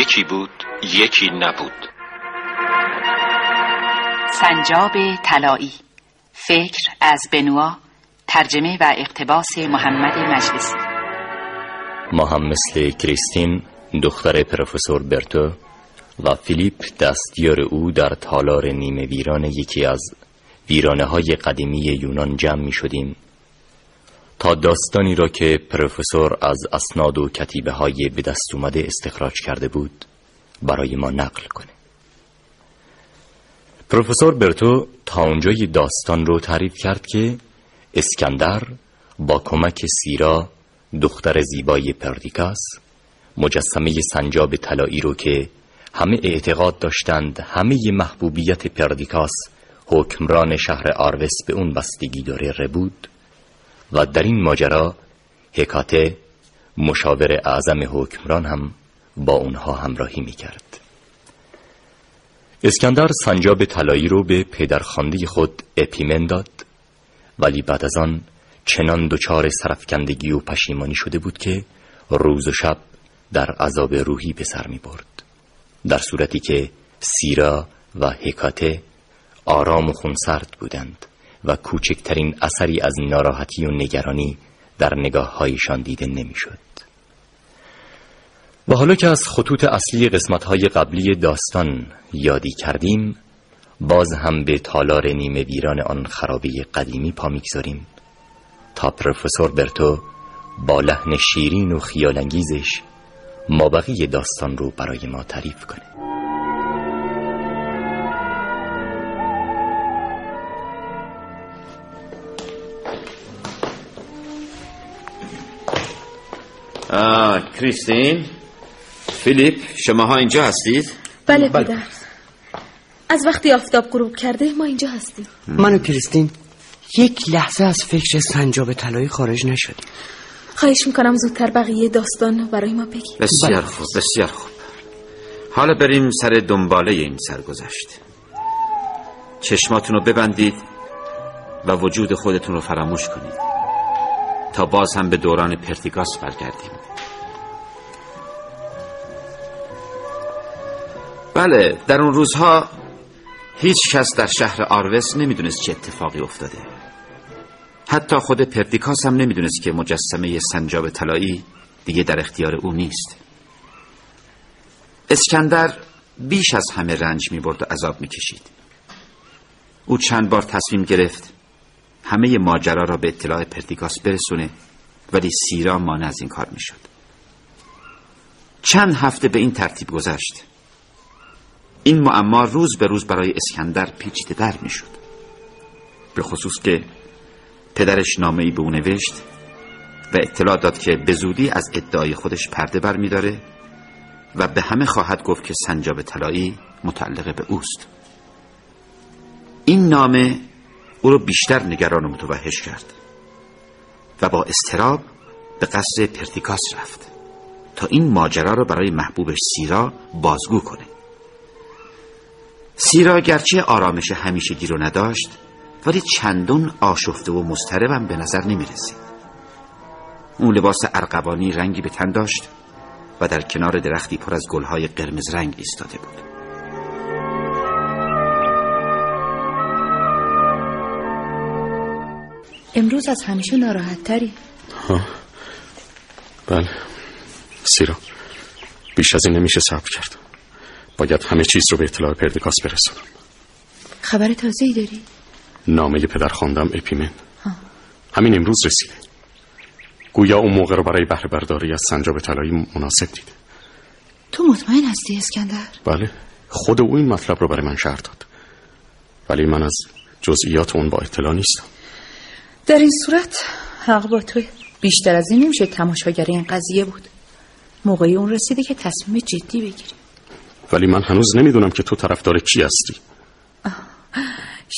یکی بود یکی نبود. سنجاب طلایی. فکر از بنوا. ترجمه و اقتباس محمد مجلسی. ما هم مثل کریستین دختر پروفسور برتو و فیلیپ دستیار او در تالار نیمه ویران یکی از ویرانه های قدیمی یونان جمع می شدیم تا داستانی را که پروفسور از اسناد و کتیبه های به دست اومده استخراج کرده بود برای ما نقل کنه. پروفسور برتو تا اونجای داستان رو تعریف کرد که اسکندر با کمک سیرا دختر زیبای پردیکاس مجسمه سنجاب طلایی رو که همه اعتقاد داشتند همه محبوبیت پردیکاس حکمران شهر آروس به اون بستگی داره بود و در این ماجرا هکاته مشاور اعظم حکمران هم با اونها همراهی می‌کرد. اسکندر سنجاب طلایی رو به پدرخوانده خود اپیمن داد ولی بعد از آن چنان دچار سرفکندگی و پشیمانی شده بود که روز و شب در عذاب روحی به سر می برد در صورتی که سیرا و هکاته آرام و خونسرد بودند. و کوچکترین اثری از ناراحتی و نگرانی در نگاه هایشان دیده نمی‌شد. و حالا که از خطوط اصلی قسمت های قبلی داستان یادی کردیم باز هم به تالار نیمه ویران آن خرابه قدیمی پا می‌گذاریم تا پروفسور برتو با لحن شیرین و خیالانگیزش مابقی داستان رو برای ما تعریف کنه کریستین فیلیپ شماها اینجا هستید؟ بله پدر. از وقتی آفتاب غروب کرده ما اینجا هستیم. من و کریستین یک لحظه از فکر سنجاب طلایی خارج نشدیم. خواهش می‌کنم زودتر بقیه داستان برای ما بگی. بسیار خوب بسیار خوب. حالا بریم سر دنباله این سرگذشت. چشماتون رو ببندید و وجود خودتون رو فراموش کنید. تا باز هم به دوران پرتیگاس برگردیم. بله در اون روزها هیچ کس در شهر آروس نمی‌دونست چه اتفاقی افتاده. حتی خود پردیکاس هم نمی‌دونست که مجسمه سنجاب طلایی دیگه در اختیار او نیست. اسکندر بیش از همه رنج می برد و عذاب می کشید او چند بار تصمیم گرفت همه ماجرا را به اطلاع پردیکاس برسونه ولی سیرا مانع از این کار می شد چند هفته به این ترتیب گذشت. این معما روز به روز برای اسکندر پیچیده در می شد به خصوص که پدرش نامه ای به او نوشت و اطلاع داد که به زودی از ادعای خودش پرده بر می داره و به همه خواهد گفت که سنجاب طلایی متعلق به اوست. این نامه او رو بیشتر نگران و متوحش کرد و با استراب به قصر پرتیکاس رفت تا این ماجرا را برای محبوبش سیرا بازگو کنه. سیرا گرچه آرامش همیشه رو نداشت ولی چندون آشفته و مضطربم به نظر نمی رسید اون لباس ارقبانی رنگی به تن داشت و در کنار درختی پر از گلهای قرمز رنگ ایستاده بود. امروز از همیشه ناراحت تری بله. سیرا بیش از این نمیشه صبر کرد. باید همه چیز رو به اطلاع پردکاس برسونم. خبر تازه ای داری؟ نامه پدر خواندم اپیمن. همین امروز رسیده. گویا اون موقع رو برای بهره برداری از سنجاب طلایی مناسب دیده تو مطمئن هستی اسکندر؟ بله. خود او این مطلب رو برای من شهر داد. ولی من از جزئیات اون با اطلاع نیستم. در این صورت حق با توی. بیشتر از این نمیشه تماشاگر این قضیه بود. موقعی اون رسیده که تصمیم جدی بگیریم ولی من هنوز نمی‌دونم که تو طرفدار کی هستی.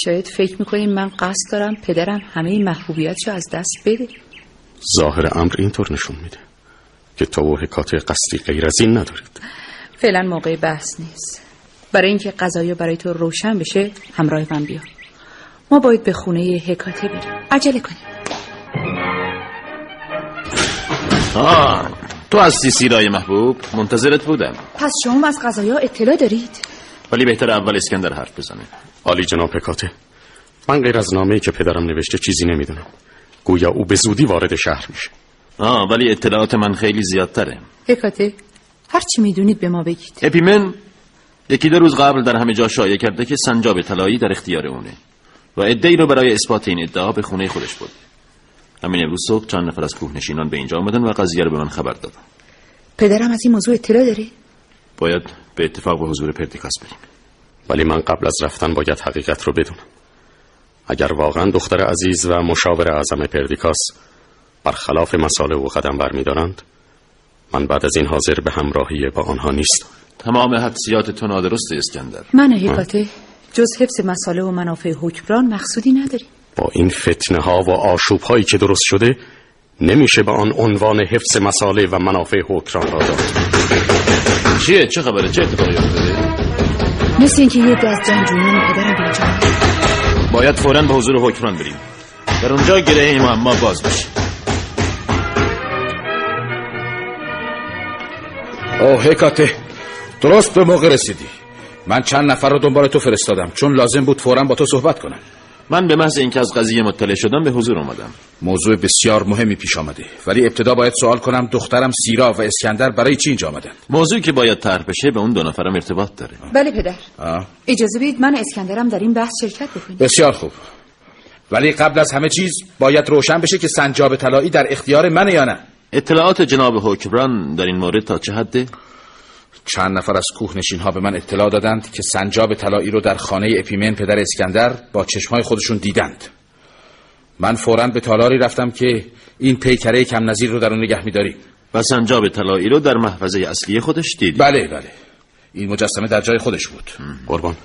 شاید فکر می‌کنیم من قصد دارم پدرم همه محبوبیتشو از دست بده. ظاهر امر اینطور نشون میده که تو و حکات قصدی غیر از این ندارید. فعلا موقع بحث نیست. برای اینکه قضایی برای تو روشن بشه همراه من بیا. ما باید به خونه حکاته بریم. عجله کنیم. آه تو هستی سیرای محبوب؟ منتظرت بودم. پس شما از قضایا اطلاع دارید؟ ولی بهتر اول اسکندر حرف بزنه. عالی جناب پکاته من غیر از نامه‌ای که پدرم نوشته چیزی نمی‌دونم. گویا او به زودی وارد شهر میشه. آه ولی اطلاعات من خیلی زیادتره. هکاته هر چی می‌دونید به ما بگید. اپیمن یکی دو روز قبل در همه جا شایع کرده که سنجاب طلایی در اختیار اونه. و ادعی رو برای اثبات این ادعا به خونه خودش بود همین امروز صبح چند نفر از کوهنشینان به اینجا آمدن و قضیه رو به من خبر دادن. پدرم از این موضوع اطلاع داره؟ باید به اتفاق به حضور پردیکاس بریم. ولی من قبل از رفتن باید حقیقت رو بدونم. اگر واقعا دختر عزیز و مشاور اعظم پردیکاس برخلاف مساله و قدم برمیدارند من بعد از این حاضر به همراهی با آنها نیستم. تمام حدسیات تو نادرست اسکندر. من هکاته جز حفظ مساله و منافع حکمران مقصودی نداریم. با این فتنه ها و آشوب هایی که درست شده نمیشه به آن عنوان حفظ مساله و منافع حکران را داد. چیه؟ چه خبره؟ چه اتفاقی افتاده؟ مثل اینکه یه از جنگجویان پدرم آمدن. باید فوراً به حضور حکمران بریم. در اونجا گره این معما باز بشه اوه هکاته درست به موقع رسیدی. من چند نفر رو دنبال تو فرستادم. چون لازم بود فورا با تو صحبت کنم. من به محض اینکه از قضیه مطلع شدم به حضور اومدم. موضوع بسیار مهمی پیش آمده. ولی ابتدا باید سوال کنم دخترم سیرا و اسکندر برای چی اینجا آمدن؟ موضوعی که باید طرح بشه به اون دو نفرم ارتباط داره. بله پدر. آه. اجازه بدید من و اسکندرم در این بحث شرکت بکنیم. بسیار خوب. ولی قبل از همه چیز باید روشن بشه که سنجاب طلایی در اختیار منه یا نه؟ اطلاعات جناب حکمران در این مورد تا چه حده؟ چند نفر از کوهنشین ها به من اطلاع دادند که سنجاب طلایی رو در خانه اپیمن پدر اسکندر با چشمهای خودشون دیدند. من فوراً به تالاری رفتم که این پیکره کم نظیر رو در اون نگه میداریم. و سنجاب طلایی رو در محفظه اصلی خودش دیدی بله بله. این مجسمه در جای خودش بود. قربان.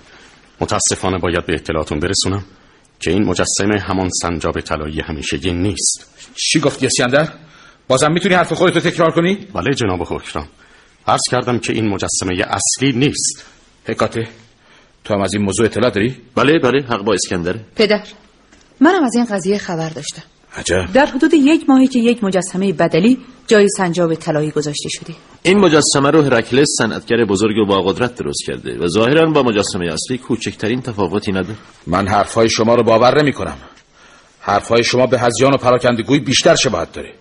متاسفانه باید به اطلاعاتون برسونم که این مجسمه همان سنجاب طلایی همیشگی نیست. چی گفتی اسکندر؟ بازم می‌تونی حرف خودتو تکرار کنی؟ بله جناب حکران عرض کردم که این مجسمه اصلی نیست. هکاته تو هم از این موضوع اطلاع داری؟ بله بله حق با اسکندره پدر منم از این قضیه خبر داشتم. عجب. در حدود یک ماهی که یک مجسمه بدلی جای سنجاب طلایی گذاشته شده. این مجسمه رو هرکلس صنعتگر بزرگ و با قدرت درست کرده و ظاهرا با مجسمه اصلی کوچکترین تفاوتی نداره. من حرفهای شما رو باور نمی کنم حرفهای شما به هزیان و پراکندگوی بیشتر شباهت داره.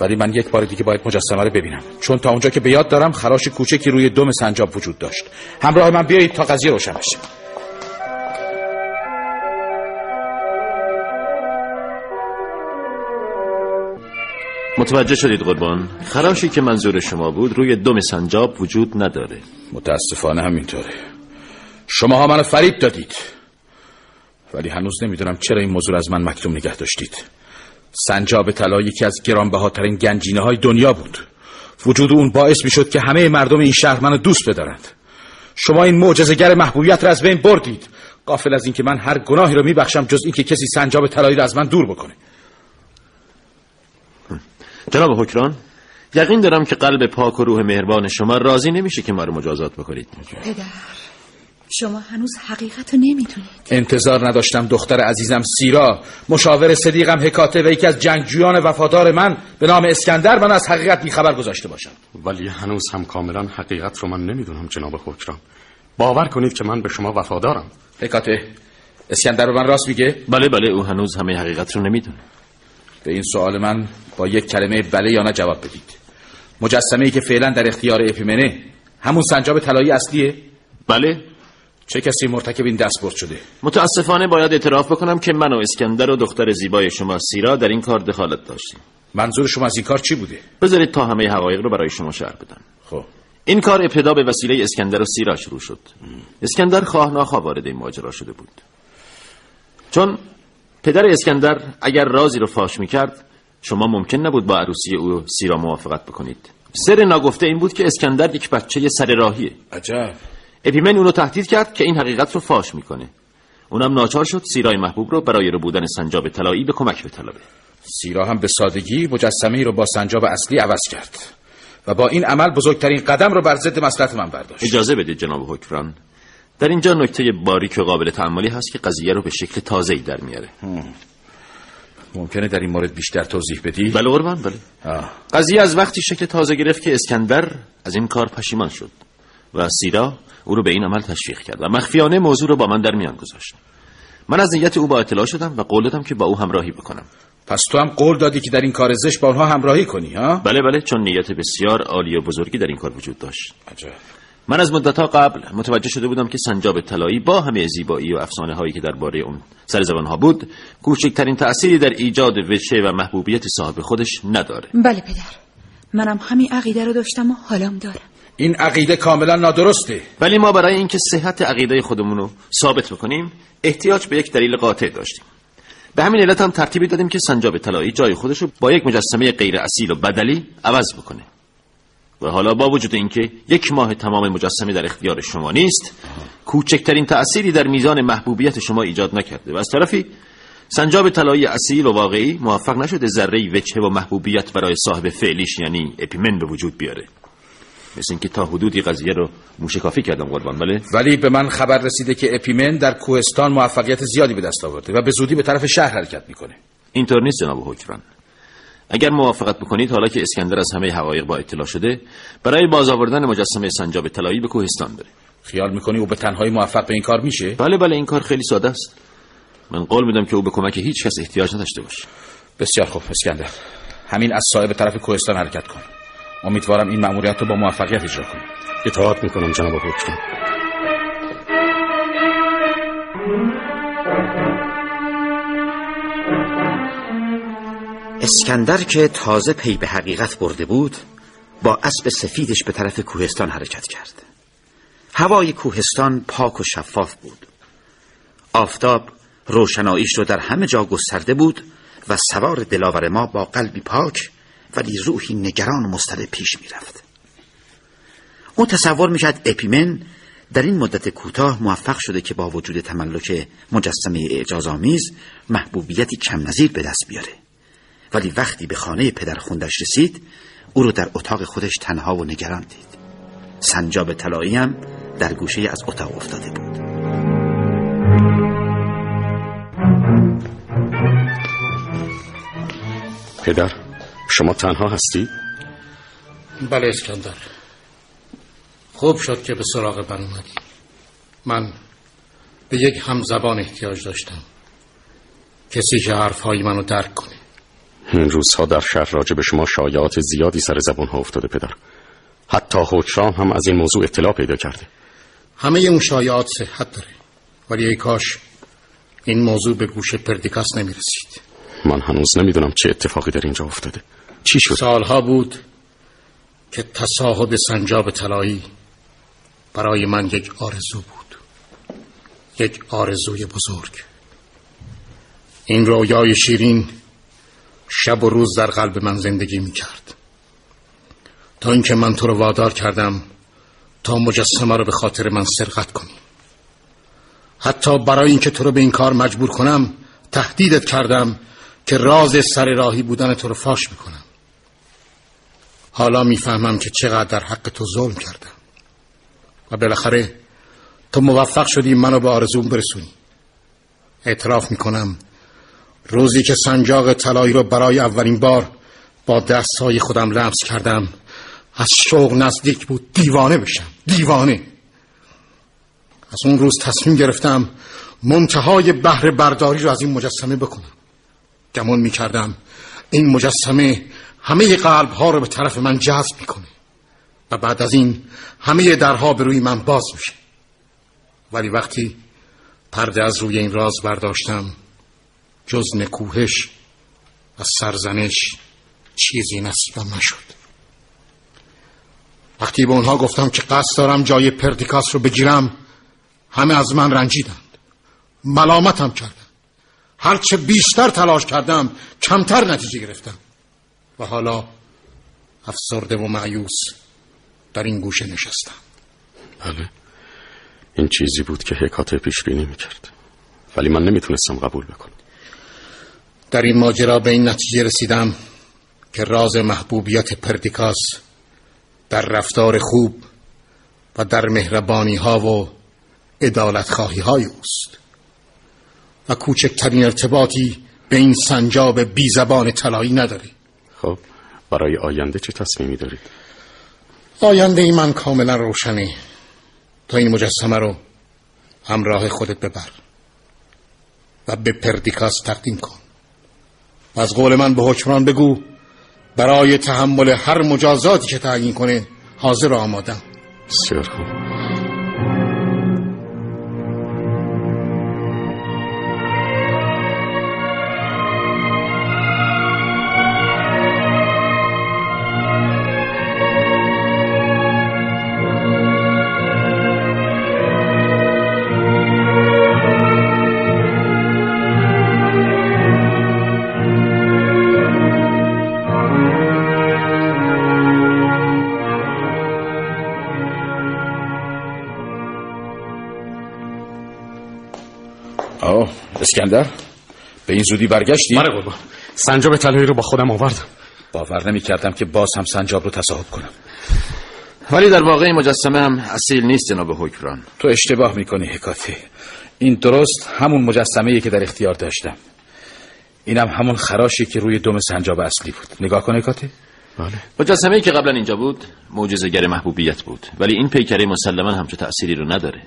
ولی من یک بار دیگه باید مجسمه رو ببینم. چون تا اونجا که به یاد دارم خراش کوچکی روی دم سنجاب وجود داشت. همراه من بیایید تا قضیه روشن بشه. متوجه شدید قربان؟ خراشی که منظور شما بود روی دم سنجاب وجود نداره. متاسفانه همینطوره. شماها منو فریب دادید. ولی هنوز نمی‌دونم چرا این موضوع از من مکتوم نگه داشتید. سنجاب طلا یکی از گرانبهاترین گنجینه های دنیا بود. وجود اون باعث می‌شد که همه مردم این شهر منو دوست بدارند. شما این معجزه‌گر محبوبیت را از بین بردید. قافل از اینکه من هر گناهی رو میبخشم جز اینکه کسی سنجاب طلایی را از من دور بکنه. جناب حکران یقین دارم که قلب پاک و روح مهربان شما راضی نمیشه که ما رو مجازات بکنید. پدر. شما هنوز حقیقت رو نمی‌دونید. انتظار نداشتم دختر عزیزم سیرا مشاور صدیقم حکاته و یکی از جنگجویان وفادار من به نام اسکندر من از حقیقت بیخبر گذاشته باشم ولی هنوز هم کاملا حقیقت رو من نمی‌دونم جناب حکران باور کنید که من به شما وفادارم. حکاته اسکندر به من راست میگه؟ بله بله او هنوز همه حقیقت رو نمی‌دونه. به این سوال من با یک کلمه بله یا نه جواب بدید. مجسمه ای که فعلا در اختیار اپیمنه همون سنجاب طلایی اصلیه؟ بله. چه کسی مرتکب این دستبرد شده؟ متاسفانه باید اعتراف بکنم که من و اسکندر و دختر زیبای شما سیرا در این کار دخالت داشتیم. منظور شما از این کار چی بوده؟ بذارید تا همه حقایق رو برای شما شرح بدم. خب. این کار ابتدا به وسیله اسکندر و سیرا شروع شد. اسکندر خواه ناخواه وارد این ماجرا شده بود. چون پدر اسکندر اگر رازی رو فاش می‌کرد شما ممکن نبود با عروسی او سیرا موافقت بکنید. سر ناگفته این بود که اسکندر یک بچه سر راهیه. عجب. اپیمن اونو تهدید کرد که این حقیقت رو فاش می‌کنه. اونم ناچار شد سیرای محبوب رو برای ربودن سنجاب طلایی به کمک بطلبه. سیرا هم به سادگی مجسمه ای رو با سنجاب اصلی عوض کرد و با این عمل بزرگترین قدم رو بر ضد مصلحت من برداشت. اجازه بدید جناب حکمران. در اینجا نکته باریک و قابل تعملی هست که قضیه رو به شکل تازه‌ای در میاره. ممکنه در این مورد بیشتر توضیح بدی؟ بله قربان بله. آه. قضیه از وقتی شکل تازه گرفت که اسکندر از این کار پشیمان شد و سیرا او رو به این عمل تشویق کرد و مخفیانه موضوع رو با من در میان گذاشت. من از نیت او با اطلاع شدم و قول دادم که با او همراهی بکنم. پس تو هم قول دادی که در این کار زشت با اونها همراهی کنی ها؟ بله بله چون نیت بسیار عالی و بزرگی در این کار وجود داشت. عجب. من از مدتها قبل متوجه شده بودم که سنجاب طلایی با همه زیبایی و افسانه هایی که درباره اون سر زبان ها بود کوچکترین تأثیری در ایجاد وجه و محبوبیت صاحب خودش نداره. بله پدر. منم همین عقیده رو داشتم و حالم دارم. این عقیده کاملا نادرسته. ولی ما برای اینکه صحت عقیده خودمون رو ثابت بکنیم احتیاج به یک دلیل قاطع داشتیم. به همین علت هم ترتیبی دادیم که سنجاب طلایی جای خودش رو با یک مجسمه غیر اصیل و بدلی عوض بکنه. و حالا با وجود اینکه یک ماه تمام مجسمه در اختیار شما نیست کوچکترین تأثیری در میزان محبوبیت شما ایجاد نکرده. و از طرفی سنجاب طلایی اصیل و واقعی موفق نشده ذره وجه و محبوبیت برای صاحب فعلیش یعنی اپیمن به وجود بیاره. مثل اینکه تا حدودی قضیه رو موشکافی کردم قربان. بله؟ ولی به من خبر رسیده که اپیمن در کوهستان موفقیت زیادی به دست آورده و به زودی به طرف شهر حرکت می‌کنه. اینطور نیست جناب حکمران. اگر موافقت بکنید حالا که اسکندر از همه حقایق با اطلاع شده برای باز آوردن مجسمه سنجاب طلایی به کوهستان بره خیال می‌کنی او به تنهایی موفق به این کار میشه؟ بله بله این کار خیلی ساده است. من قول میدم که او به کمک هیچ کس احتیاج نداشته باشه. بسیار خوب اسکندر. همین از صاحب طرف کوهستان حرکت کن. امیدوارم این مأموریت رو با موفقیت اجرا کنی. اطاعت می‌کنم جناب حکمران اسکندر که تازه پی به حقیقت برده بود با اسب سفیدش به طرف کوهستان حرکت کرد. هوای کوهستان پاک و شفاف بود. آفتاب روشناییش رو در همه جا گسترده بود و سوار دلاور ما با قلبی پاک ولی روحی نگران و مضطرب پیش می‌رفت. او تصور می‌کرد اپیمن در این مدت کوتاه موفق شده که با وجود تملک مجسمه اعجازآمیز محبوبیتی کم نظیر به دست بیاره. ولی وقتی به خانه پدر خوندش رسید او رو در اتاق خودش تنها و نگران دید. سنجاب طلایی هم در گوشه از اتاق افتاده بود. پدر؟ شما تنها هستی؟ بله اسکندر. خوب شد که به سراغ من اومدی. من به یک همزبان احتیاج داشتم. کسی که حرفهای منو درک کنه. این روزها در شهر راجع به شما شایعات زیادی سر زبان ها افتاده پدر. حتی حکران هم از این موضوع اطلاع پیدا کرده. همه اون شایعات صحت داره. ولی ای کاش این موضوع به گوش پردیکاس نمی‌رسید. من هنوز نمی‌دونم چه اتفاقی در اینجا افتاده. چی شد؟ سالها بود که تصاحب سنجاب طلایی برای من یک آرزو بود. یک آرزوی بزرگ. این رویای شیرین شب و روز در قلب من زندگی می کرد تا اینکه من تو رو وادار کردم تا مجسمه رو به خاطر من سرقت کنی. حتی برای اینکه تو رو به این کار مجبور کنم تهدیدت کردم که راز سر راهی بودن تو رو فاش می‌کنم. حالا می‌فهمم که چقدر در حق تو ظلم کردم. و بالاخره تو موفق شدی منو به آرزوم برسونی. اعتراف می‌کنم روزی که سنجاق طلایی رو برای اولین بار با دستهای خودم لمس کردم از شوق نزدیک بود دیوانه بشم. دیوانه. از اون روز تصمیم گرفتم منتهای بهره برداری رو از این مجسمه بکنم. گمون می‌کردم این مجسمه همه قلب ها رو به طرف من جذب می‌کنه و بعد از این همه درها به روی من باز میشه. ولی وقتی پرده از روی این راز برداشتم جز نکوهش و سرزنش چیزی نصیبم نشد. وقتی به اونها گفتم که قصد دارم جای پردیکاس رو بگیرم همه از من رنجیدند. ملامتم کردند. هرچه بیشتر تلاش کردم کمتر نتیجه گرفتم. و حالا افسرده و معیوس در این گوشه نشستم. بله. این چیزی بود که حکات پیش بینی می‌کرد. ولی من نمی‌تونستم قبول بکنم. در این ماجرا به این نتیجه رسیدم که راز محبوبیت پردیکاس در رفتار خوب و در مهربانی ها و ادالت خواهی های اوست. و کوچکترین ارتباطی به این سنجاب بی زبان طلایی نداری خب برای آینده چه تصمیمی دارید؟ آینده ای من کاملا روشنی تا این مجسمه رو همراه خودت ببر و به پردیکاس تقدیم کن. و از قول من به حکمران بگو برای تحمل هر مجازاتی که تعیین کنه حاضر و آمادم بسیار خوب. اسکندر به این زودی برگشتی؟ بله قربان سنجاب طلایی رو با خودم آوردم. باور نمی کردم که باز هم سنجاب رو تصاحب کنم. ولی در واقع مجسمه هم اصیل نیست جناب حکمران. تو اشتباه می‌کنی حکاتی این درست همون مجسمه که در اختیار داشتم. اینم همون خراشی که روی دم سنجاب اصلی بود. نگاه کن حکاتی بله. مجسمه ای که قبلا اینجا بود معجزه‌گر محبوبیت بود. ولی این پیکره مسلما همچون تأثیری رو نداره.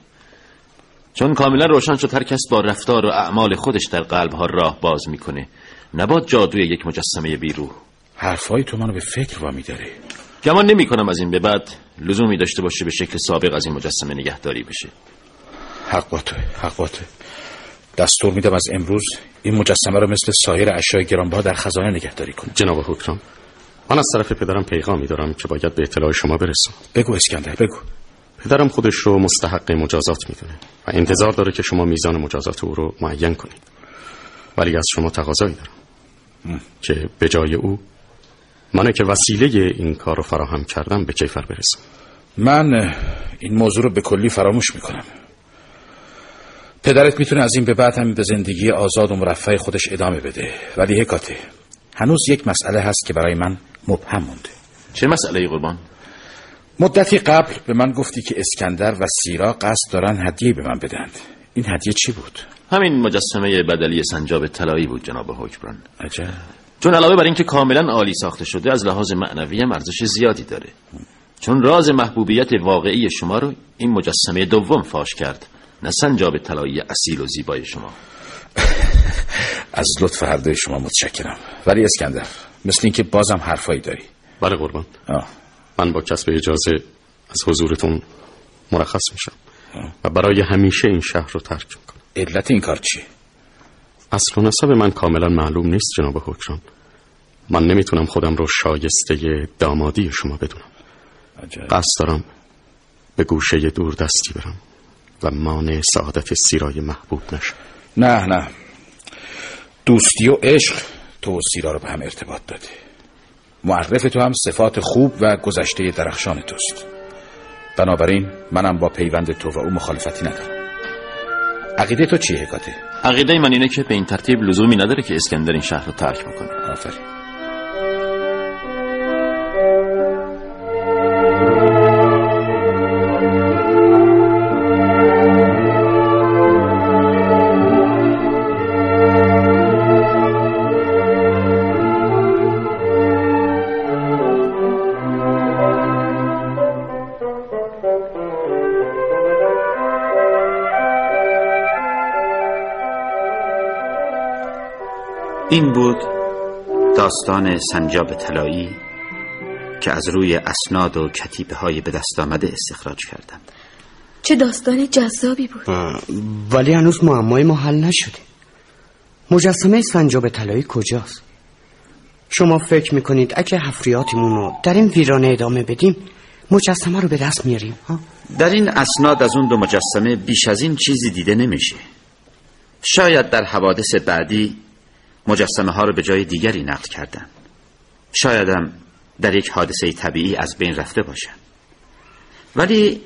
چون کاملا روشن شد هر کس با رفتار و اعمال خودش در قلبها راه باز می‌کنه. نباد جادوی یک مجسمه بیروح. حرفای تو منو به فکر وامی داره گمان نمی کنم از این به بعد لزومی داشته باشه به شکل سابق از این مجسمه نگهداری بشه. حق با توه حق با توه. دستور میدم از امروز این مجسمه رو مثل سایر اشیاء گرانبها در خزانه نگهداری کنی جناب حکران من از طرف پدرم پیغامی دارم که باید به اطلاع شما برسم. بگو اسکندر بگو. پدرم خودش رو مستحق مجازات می‌دونه و انتظار داره که شما میزان مجازات او رو معین کنید. ولی از شما تقاضایی دارم. که به جای او من که وسیله این کار رو فراهم کردم به کیفر برسم. من این موضوع رو به کلی فراموش می‌کنم. پدرت می‌تونه از این به بعد هم به زندگی آزاد و مرفع خودش ادامه بده. ولی حکاته هنوز یک مسئله هست که برای من مبهم مونده. چه مسئله ای قربان؟ مدتی قبل به من گفتی که اسکندر و سیرا قصد دارن هدیه به من بدند این هدیه چی بود؟ همین مجسمه بدلی سنجاب طلایی بود جناب حکمران. عجب. چون علاوه بر اینکه کاملا عالی ساخته شده از لحاظ معنوی هم ارزش زیادی داره. چون راز محبوبیت واقعی شما رو این مجسمه دوم فاش کرد نه سنجاب طلایی اصیل و زیبای شما. از لطف هر دوی شما متشکرم. ولی اسکندر مثل اینکه بازم حرفایی داری. بله قربان. آه. من با کسب اجازه از حضورتون مرخص میشم. و برای همیشه این شهر رو ترک می‌کنم. علت این کار چیه؟ اصل و نسب من کاملا معلوم نیست جناب حکران. من نمی‌تونم خودم رو شایسته دامادی شما بدونم. عجب. قصد دارم به گوشه دور دستی برم و مانع سعادت سیرای محبوب نشم. نه نه. دوستی و عشق تو سیرا رو به هم ارتباط داده. معرف تو هم صفات خوب و گذشته درخشان توست. بنابراین منم با پیوند تو و او مخالفتی ندارم. عقیده تو چیه حکاته؟ عقیده من اینه که به این ترتیب لزومی نداره که اسکندر این شهر رو ترک بکنه. آفرین. این بود داستان سنجاب طلایی که از روی اسناد و کتیبه های به دست آمده استخراج کردم چه داستان جذابی بود. ولی هنوز معمای ما حل نشده. مجسمه سنجاب طلایی کجاست؟ شما فکر می‌کنید اگه حفریاتمون رو در این ویرانه ادامه بدیم مجسمه رو به دست میاریم ها؟ در این اسناد از اون دو مجسمه بیش از این چیزی دیده نمیشه. شاید در حوادث بعدی مجسمه ها رو به جای دیگری نقل کردن. شایدم در یک حادثه طبیعی از بین رفته باشن. ولی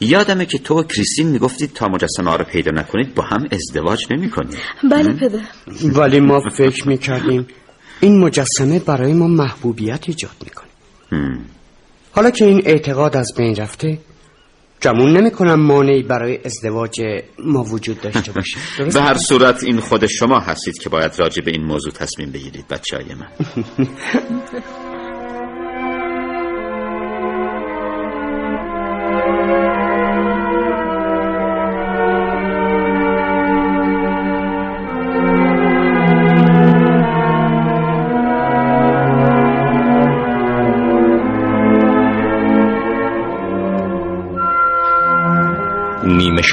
یادمه که تو و کریستین می‌گفتید تا مجسمه ها رو پیدا نکنید با هم ازدواج نمی کنید بله پدر. ولی ما فکر می‌کردیم این مجسمه برای ما محبوبیت ایجاد می‌کنه. حالا که این اعتقاد از بین رفته گمون نمی کنم مانعی برای ازدواج ما وجود داشته باشه. به هر صورت این خود شما هستید که باید راجع به این موضوع تصمیم بگیرید بچه های من.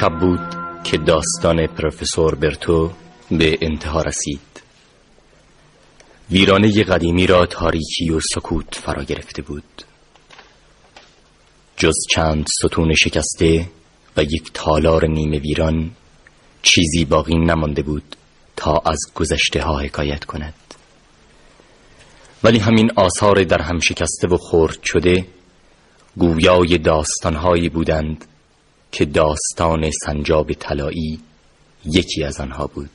شب بود که داستان پروفسور برتو به انتها رسید. ویرانه قدیمی را تاریکی و سکوت فرا گرفته بود. جز چند ستون شکسته و یک تالار نیمه ویران چیزی باقی نمانده بود تا از گذشته ها حکایت کند. ولی همین آثار در هم شکسته و خرد شده گویای داستانهایی بودند که داستان سنجاب طلایی یکی از آنها بود.